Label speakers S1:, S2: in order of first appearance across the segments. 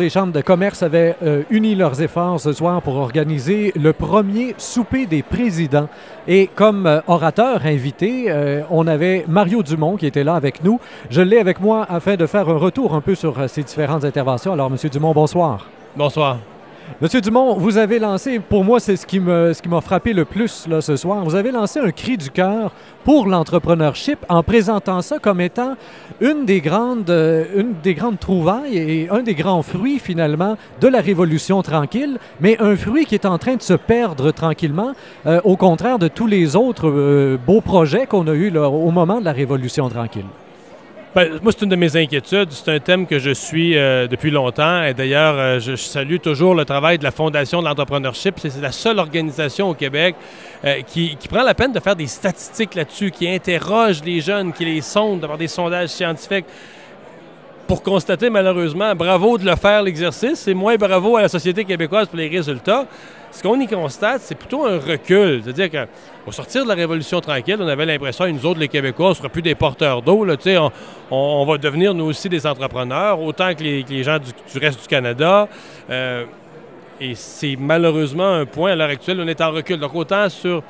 S1: Les chambres de commerce avaient euh, uni leurs efforts ce soir pour organiser le premier souper des présidents. Et comme euh, orateur invité, euh, on avait Mario Dumont qui était là avec nous. Je l'ai avec moi afin de faire un retour un peu sur ces différentes interventions. Alors, Monsieur Dumont, bonsoir.
S2: Bonsoir.
S1: Monsieur Dumont, vous avez lancé, pour moi, c'est ce qui m'a frappé le plus ce soir. Vous avez lancé un cri du cœur pour l'entrepreneurship en présentant ça comme étant une des grandes, euh, une des grandes trouvailles et un des grands fruits finalement de la révolution tranquille, mais un fruit qui est en train de se perdre tranquillement, euh, au contraire de tous les autres euh, beaux projets qu'on a eus au moment de la révolution tranquille.
S2: Ben, moi, c'est une de mes inquiétudes. C'est un thème que je suis euh, depuis longtemps. Et d'ailleurs, euh, je, salue toujours le travail de la Fondation de l'entrepreneurship. C'est la seule organisation au Québec euh, qui, prend la peine de faire des statistiques là-dessus, qui interroge les jeunes, qui les sonde, d'avoir des sondages scientifiques pour constater malheureusement, bravo de le faire l'exercice, et moins bravo à la société québécoise pour les résultats. Ce qu'on y constate, c'est plutôt un recul. C'est-à-dire qu'au sortir de la Révolution tranquille, on avait l'impression nous autres, les Québécois, ne seraient plus des porteurs d'eau. On, on, va devenir nous aussi des entrepreneurs, autant que les, gens du, reste du Canada. Euh, et c'est malheureusement un point à l'heure actuelle, on est en recul. Donc autant sur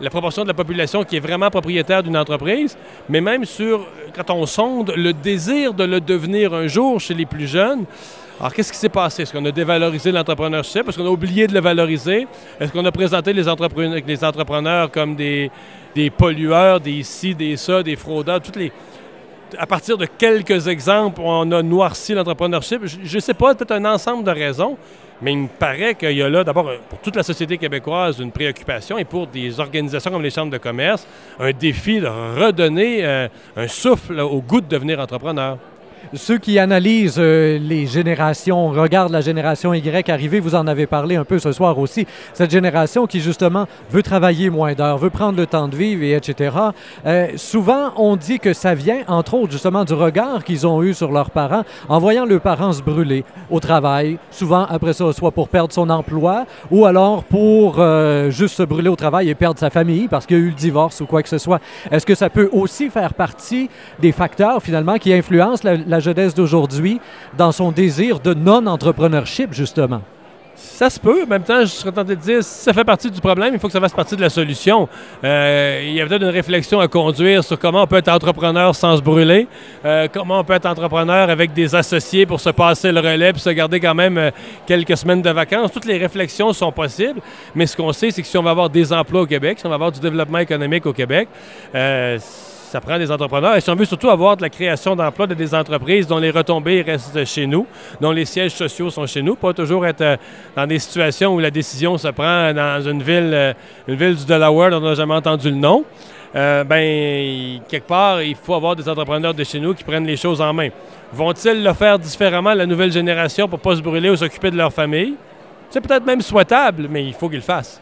S2: la proportion de la population qui est vraiment propriétaire d'une entreprise, mais même sur, quand on sonde, le désir de le devenir un jour chez les plus jeunes. Alors, qu'est-ce qui s'est passé? Est-ce qu'on a dévalorisé l'entrepreneurship? Est-ce qu'on a oublié de le valoriser? Est-ce qu'on a présenté les, entrepreneurs, comme des, des pollueurs, des ci, des ça, des fraudeurs, toutes les, à partir de quelques exemples, on a noirci l'entrepreneurship. Je ne sais pas, peut-être un ensemble de raisons, mais il me paraît qu'il y a là, d'abord, pour toute la société québécoise, une préoccupation et pour des organisations comme les chambres de commerce, un défi de redonner euh, un souffle au goût de devenir entrepreneur
S1: ceux qui analysent euh, les générations, regardent la génération Y arriver, vous en avez parlé un peu ce soir aussi, cette génération qui justement veut travailler moins d'heures, veut prendre le temps de vivre, et etc. Euh, souvent, on dit que ça vient, entre autres, justement du regard qu'ils ont eu sur leurs parents en voyant leurs parents se brûler au travail, souvent après ça, soit pour perdre son emploi ou alors pour euh, juste se brûler au travail et perdre sa famille parce qu'il y a eu le divorce ou quoi que ce soit. Est-ce que ça peut aussi faire partie des facteurs finalement qui influencent la la jeunesse d'aujourd'hui dans son désir de non-entrepreneurship, justement?
S2: Ça se peut. En même temps, je serais tenté de dire, si ça fait partie du problème, il faut que ça fasse partie de la solution. Euh, il y a peut-être une réflexion à conduire sur comment on peut être entrepreneur sans se brûler, euh, comment on peut être entrepreneur avec des associés pour se passer le relais et se garder quand même euh, quelques semaines de vacances. Toutes les réflexions sont possibles, mais ce qu'on sait, c'est que si on va avoir des emplois au Québec, si on va avoir du développement économique au Québec, ça des entrepreneurs. Et si on veut surtout avoir de la création d'emplois de des entreprises dont les retombées restent chez nous, dont les sièges sociaux sont chez nous, pas toujours être euh, dans des situations où la décision se prend dans une ville, euh, une ville du Delaware dont on n'a jamais entendu le nom. Euh, ben, quelque part, il faut avoir des entrepreneurs de chez nous qui prennent les choses en main. Vont-ils le faire différemment, la nouvelle génération, pour ne pas se brûler ou s'occuper de leur famille? C'est peut-être même souhaitable, mais il faut qu'ils le fassent.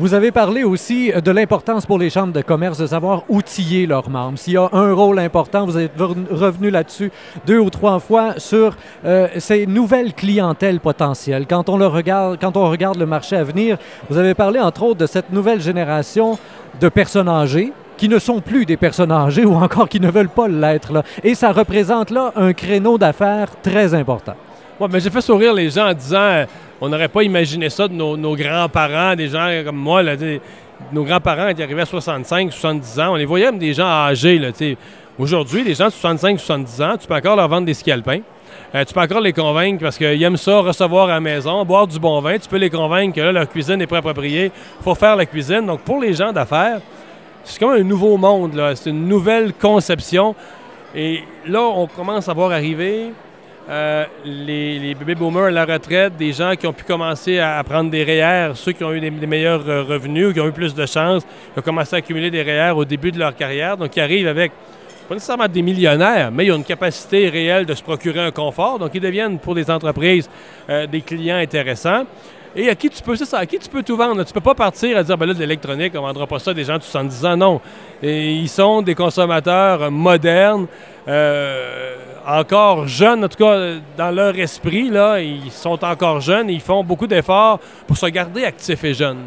S1: Vous avez parlé aussi de l'importance pour les chambres de commerce de savoir outiller leurs membres. S'il y a un rôle important, vous êtes revenu là-dessus deux ou trois fois sur euh, ces nouvelles clientèles potentielles. Quand on, le regarde, quand on regarde le marché à venir, vous avez parlé entre autres de cette nouvelle génération de personnes âgées qui ne sont plus des personnes âgées ou encore qui ne veulent pas l'être. Et ça représente là un créneau d'affaires très important.
S2: Mais j'ai fait sourire les gens en disant on n'aurait pas imaginé ça de nos, grands-parents, des gens comme moi. nos grands-parents qui arrivaient à 65, 70 ans, on les voyait comme des gens âgés. Aujourd'hui, les gens de 65, 70 ans, tu peux encore leur vendre des ski alpins. Euh, tu peux encore les convaincre parce qu'ils aiment ça, recevoir à la maison, boire du bon vin. Tu peux les convaincre que là, leur cuisine est pas appropriée. Il faut faire la cuisine. Donc, pour les gens d'affaires, c'est comme un nouveau monde. C'est une nouvelle conception. Et là, on commence à voir arriver euh, les, baby boomers à la retraite, des gens qui ont pu commencer à, prendre des REER, ceux qui ont eu des, meilleurs euh, revenus, qui ont eu plus de chance, qui ont commencé à accumuler des REER au début de leur carrière, donc qui arrivent avec pas nécessairement des millionnaires, mais ils ont une capacité réelle de se procurer un confort, donc ils deviennent pour des entreprises euh, des clients intéressants. Et à qui tu peux, ça, à qui tu peux tout vendre? Tu peux pas partir à dire, ben là, de l'électronique, on vendra pas ça à des gens de 70 ans. Non. Ils sont des consommateurs modernes, euh, encore jeunes, en tout cas, dans leur esprit, là, ils sont encore jeunes et ils font beaucoup d'efforts pour se garder actifs et jeunes.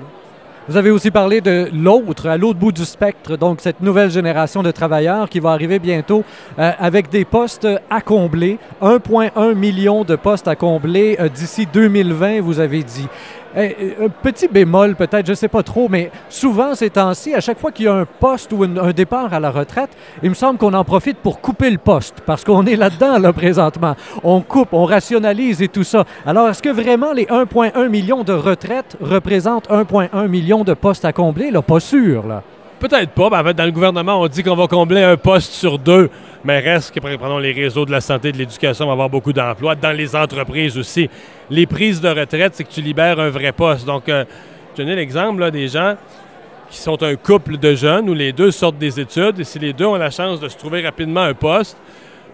S1: Vous avez aussi parlé de l'autre, à l'autre bout du spectre, donc cette nouvelle génération de travailleurs qui va arriver bientôt euh, avec des postes à combler, 1,1 million de postes à combler euh, d'ici 2020, vous avez dit. Eh, un petit bémol peut-être, je ne sais pas trop, mais souvent ces temps-ci, à chaque fois qu'il y a un poste ou un départ à la retraite, il me semble qu'on en profite pour couper le poste, parce qu'on est là-dedans là, présentement. On coupe, on rationalise et tout ça. Alors, est-ce que vraiment les 1,1 million de retraites représentent 1,1 million de postes à combler? Là, pas sûr, là.
S2: Peut-être pas. Ben, dans le gouvernement, on dit qu'on va combler un poste sur deux, mais reste que, prenons les réseaux de la santé et de l'éducation, on va avoir beaucoup d'emplois. Dans les entreprises aussi. Les prises de retraite, c'est que tu libères un vrai poste. Donc, euh, je donne l'exemple des gens qui sont un couple de jeunes où les deux sortent des études et si les deux ont la chance de se trouver rapidement un poste,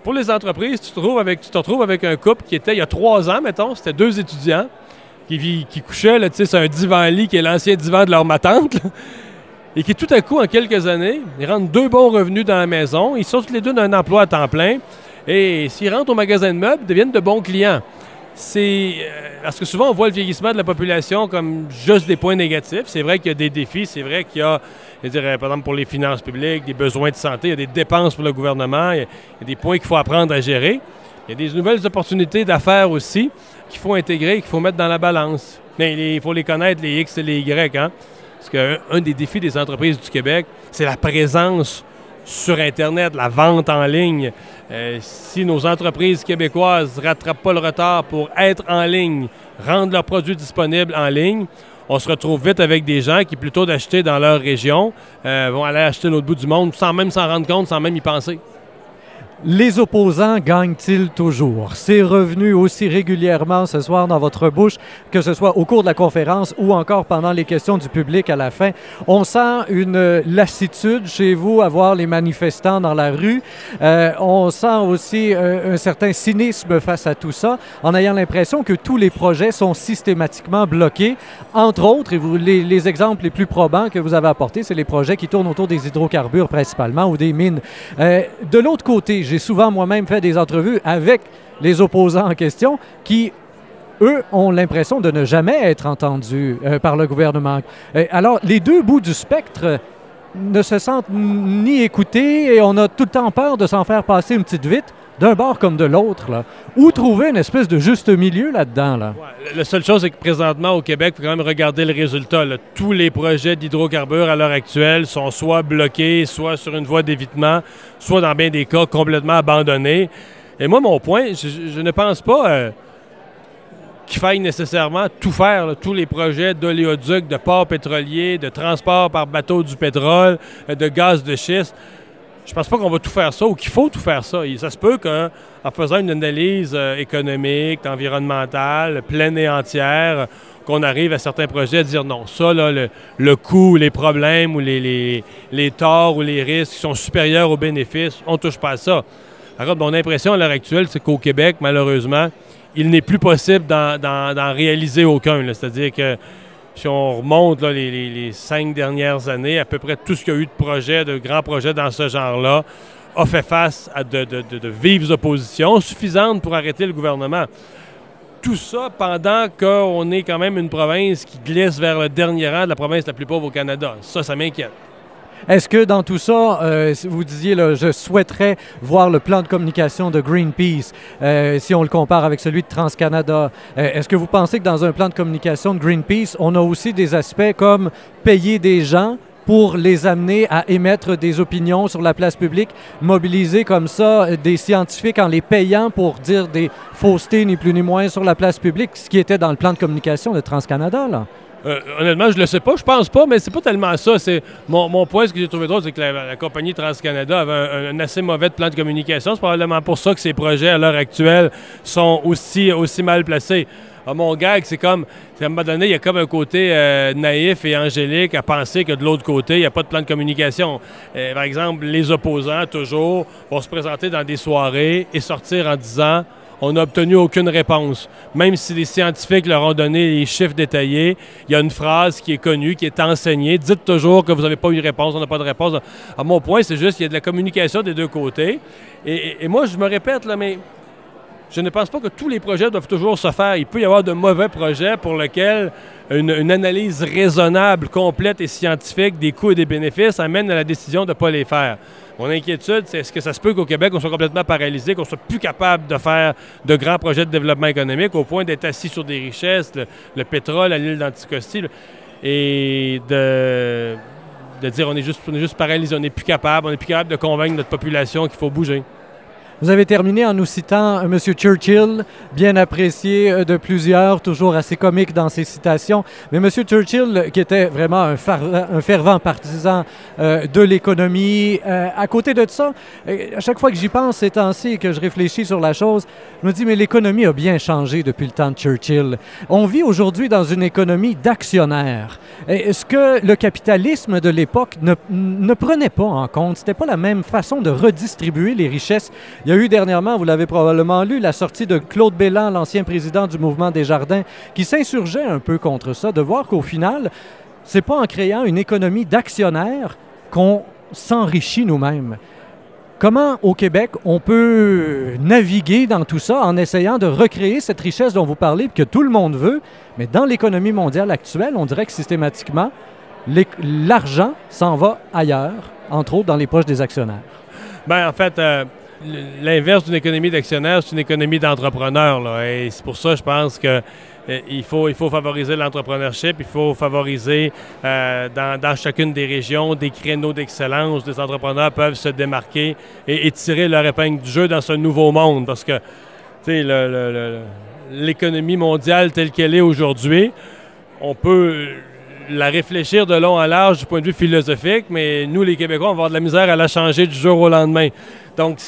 S2: pour les entreprises, tu te, retrouves avec, tu te retrouves avec un couple qui était il y a trois ans, mettons, c'était deux étudiants qui, qui couchaient, là, c'est un divan-lit qui est l'ancien divan de leur matante et qui tout à coup, en quelques années, ils rentrent deux bons revenus dans la maison, ils sont tous les deux d'un emploi à temps plein, et s'ils rentrent au magasin de meubles, ils deviennent de bons clients. C'est euh, parce que souvent on voit le vieillissement de la population comme juste des points négatifs. C'est vrai qu'il y a des défis, c'est vrai qu'il y a, je dirais, par exemple pour les finances publiques, des besoins de santé, il y a des dépenses pour le gouvernement, il y a, des points qu'il faut apprendre à gérer. Il y a des nouvelles opportunités d'affaires aussi qu'il faut intégrer, qu'il faut mettre dans la balance. Mais il faut les connaître, les X et les Y. Hein? Parce qu'un des défis des entreprises du Québec, c'est la présence sur Internet, la vente en ligne. Euh, si nos entreprises québécoises ne rattrapent pas le retard pour être en ligne, rendre leurs produits disponibles en ligne, on se retrouve vite avec des gens qui, plutôt d'acheter dans leur région, euh, vont aller acheter l'autre bout du monde sans même s'en rendre compte, sans même y penser.
S1: Les opposants gagnent-ils toujours? C'est revenu aussi régulièrement ce soir dans votre bouche, que ce soit au cours de la conférence ou encore pendant les questions du public à la fin. On sent une lassitude chez vous à voir les manifestants dans la rue. Euh, on sent aussi euh, un certain cynisme face à tout ça, en ayant l'impression que tous les projets sont systématiquement bloqués. Entre autres, et les exemples les plus probants que vous avez apportés, c'est les projets qui tournent autour des hydrocarbures principalement ou des mines. Euh, de l'autre côté, j'ai souvent moi-même fait des entrevues avec les opposants en question qui eux ont l'impression de ne jamais être entendus euh, par le gouvernement. Euh, alors, les deux bouts du spectre ne se sentent ni écoutés et on a tout le temps peur de s'en faire passer une petite vite d'un bord comme de l'autre. Là. Où trouver une espèce de juste milieu là-dedans? Là?
S2: la seule chose, c'est que présentement, au Québec, il faut quand même regarder le résultat. Tous les projets d'hydrocarbures à l'heure actuelle sont soit bloqués, soit sur une voie d'évitement, soit dans bien des cas complètement abandonnés. Et moi, mon point, je, ne pense pas euh, qu'il faille nécessairement tout faire, tous les projets d'oléoduc, de ports pétroliers, de transport par bateau du pétrole, euh, de gaz de schiste je pense pas qu'on va tout faire ça ou qu'il faut tout faire ça. ça se peut qu'en faisant une analyse euh, économique, environnementale, pleine et entière, qu'on arrive à certains projets à dire non, ça, là, le, coût, les problèmes ou les, les, torts ou les risques sont supérieurs aux bénéfices, on ne touche pas à ça. Alors, mon impression à l'heure actuelle, c'est qu'au Québec, malheureusement, il n'est plus possible d'en réaliser aucun. C'est-à-dire que si on remonte les, cinq dernières années, à peu près tout ce qu'il y a eu de projets, de grands projets dans ce genre-là, a fait face à de, vives oppositions suffisantes pour arrêter le gouvernement. Tout ça pendant qu'on est quand même une province qui glisse vers le dernier rang de la province la plus pauvre au Canada. Ça, ça m'inquiète.
S1: Est-ce que dans tout ça, euh, vous disiez, je souhaiterais voir le plan de communication de Greenpeace, euh, si on le compare avec celui de TransCanada. Euh, est-ce que vous pensez que dans un plan de communication de Greenpeace, on a aussi des aspects comme payer des gens pour les amener à émettre des opinions sur la place publique, mobiliser comme ça des scientifiques en les payant pour dire des faussetés ni plus ni moins sur la place publique, ce qui était dans le plan de communication de TransCanada?
S2: Euh, honnêtement, je le sais pas. Je pense pas, mais c'est pas tellement ça. C'est mon, point, ce que j'ai trouvé drôle, c'est que la, compagnie TransCanada avait un, assez mauvais plan de communication. C'est probablement pour ça que ces projets, à l'heure actuelle, sont aussi, aussi mal placés. Ah, mon gag, c'est comme, à un moment donné, il y a comme un côté euh, naïf et angélique à penser que de l'autre côté, il n'y a pas de plan de communication. Euh, par exemple, les opposants, toujours, vont se présenter dans des soirées et sortir en disant on n'a obtenu aucune réponse. Même si les scientifiques leur ont donné les chiffres détaillés, il y a une phrase qui est connue, qui est enseignée. Dites toujours que vous n'avez pas eu de réponse, on n'a pas de réponse. À mon point, c'est juste qu'il y a de la communication des deux côtés. Et, moi, je me répète, là, mais je ne pense pas que tous les projets doivent toujours se faire. Il peut y avoir de mauvais projets pour lesquels une, analyse raisonnable, complète et scientifique des coûts et des bénéfices amène à la décision de ne pas les faire. Mon inquiétude, c'est est-ce que ça se peut qu'au Québec, on soit complètement paralysé, qu'on soit plus capable de faire de grands projets de développement économique au point d'être assis sur des richesses, le, pétrole à l'île d'Anticosti, et de, dire on est, juste, est juste paralysé, on n'est plus capable, on n'est plus capable de convaincre notre population qu'il faut bouger.
S1: Vous avez terminé en nous citant M. Churchill, bien apprécié euh, de plusieurs, toujours assez comique dans ses citations. Mais M. Churchill, qui était vraiment un, fervent partisan euh, de l'économie, euh, à côté de ça, à chaque fois que j'y pense ces temps-ci que je réfléchis sur la chose, je me dis, mais l'économie a bien changé depuis le temps de Churchill. On vit aujourd'hui dans une économie d'actionnaires. Ce que le capitalisme de l'époque ne, ne prenait pas en compte, c'était pas la même façon de redistribuer les richesses. Il y a eu dernièrement, vous l'avez probablement lu, la sortie de Claude Bélan, l'ancien président du mouvement des Jardins, qui s'insurgeait un peu contre ça, de voir qu'au final, c'est pas en créant une économie d'actionnaires qu'on s'enrichit nous-mêmes. Comment, au Québec, on peut naviguer dans tout ça en essayant de recréer cette richesse dont vous parlez, que tout le monde veut, mais dans l'économie mondiale actuelle, on dirait que systématiquement, l'argent s'en va ailleurs, entre autres dans les poches des actionnaires?
S2: Bien, en fait, euh, L'inverse d'une économie d'actionnaire, c'est une économie d'entrepreneurs. Et c'est pour ça, je pense que euh, il faut, il faut favoriser l'entrepreneurship, il faut favoriser euh, dans, chacune des régions des créneaux d'excellence des entrepreneurs peuvent se démarquer et, tirer leur épingle du jeu dans ce nouveau monde. Parce que l'économie mondiale telle qu'elle est aujourd'hui, on peut la réfléchir de long à large du point de vue philosophique, mais nous, les Québécois, on va avoir de la misère à la changer du jour au lendemain. Donc,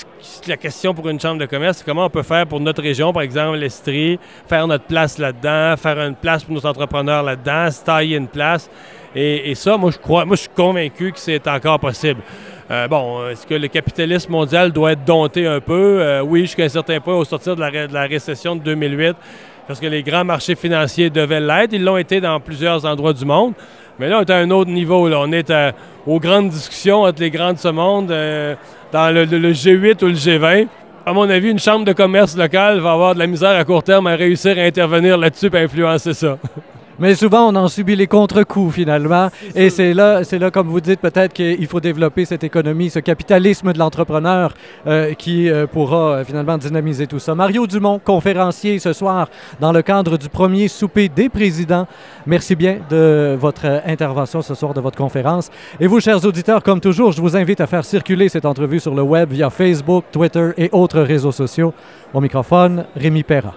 S2: la question pour une chambre de commerce, c'est comment on peut faire pour notre région, par exemple l'Estrie, faire notre place là-dedans, faire une place pour nos entrepreneurs là-dedans, se tailler une place. Et, ça, moi, je crois, moi, je suis convaincu que c'est encore possible. Euh, bon, est-ce que le capitalisme mondial doit être dompté un peu? Euh, oui, jusqu'à un certain point, au sortir de la, récession de 2008, parce que les grands marchés financiers devaient l'être. Ils l'ont été dans plusieurs endroits du monde. Mais là, on est à un autre niveau. On est aux grandes discussions entre les grands de ce monde, euh, dans le, G8 ou le G20. À mon avis, une chambre de commerce locale va avoir de la misère à court terme à réussir à intervenir là-dessus et influencer ça.
S1: Mais souvent, on en subit les contre-coups finalement. Et c'est là, c'est là, comme vous dites, peut-être qu'il faut développer cette économie, ce capitalisme de l'entrepreneur euh, qui euh, pourra euh, finalement dynamiser tout ça. Mario Dumont, conférencier ce soir dans le cadre du premier souper des présidents. Merci bien de votre intervention ce soir, de votre conférence. Et vous, chers auditeurs, comme toujours, je vous invite à faire circuler cette entrevue sur le web via Facebook, Twitter et autres réseaux sociaux. Au microphone, Rémi Perra.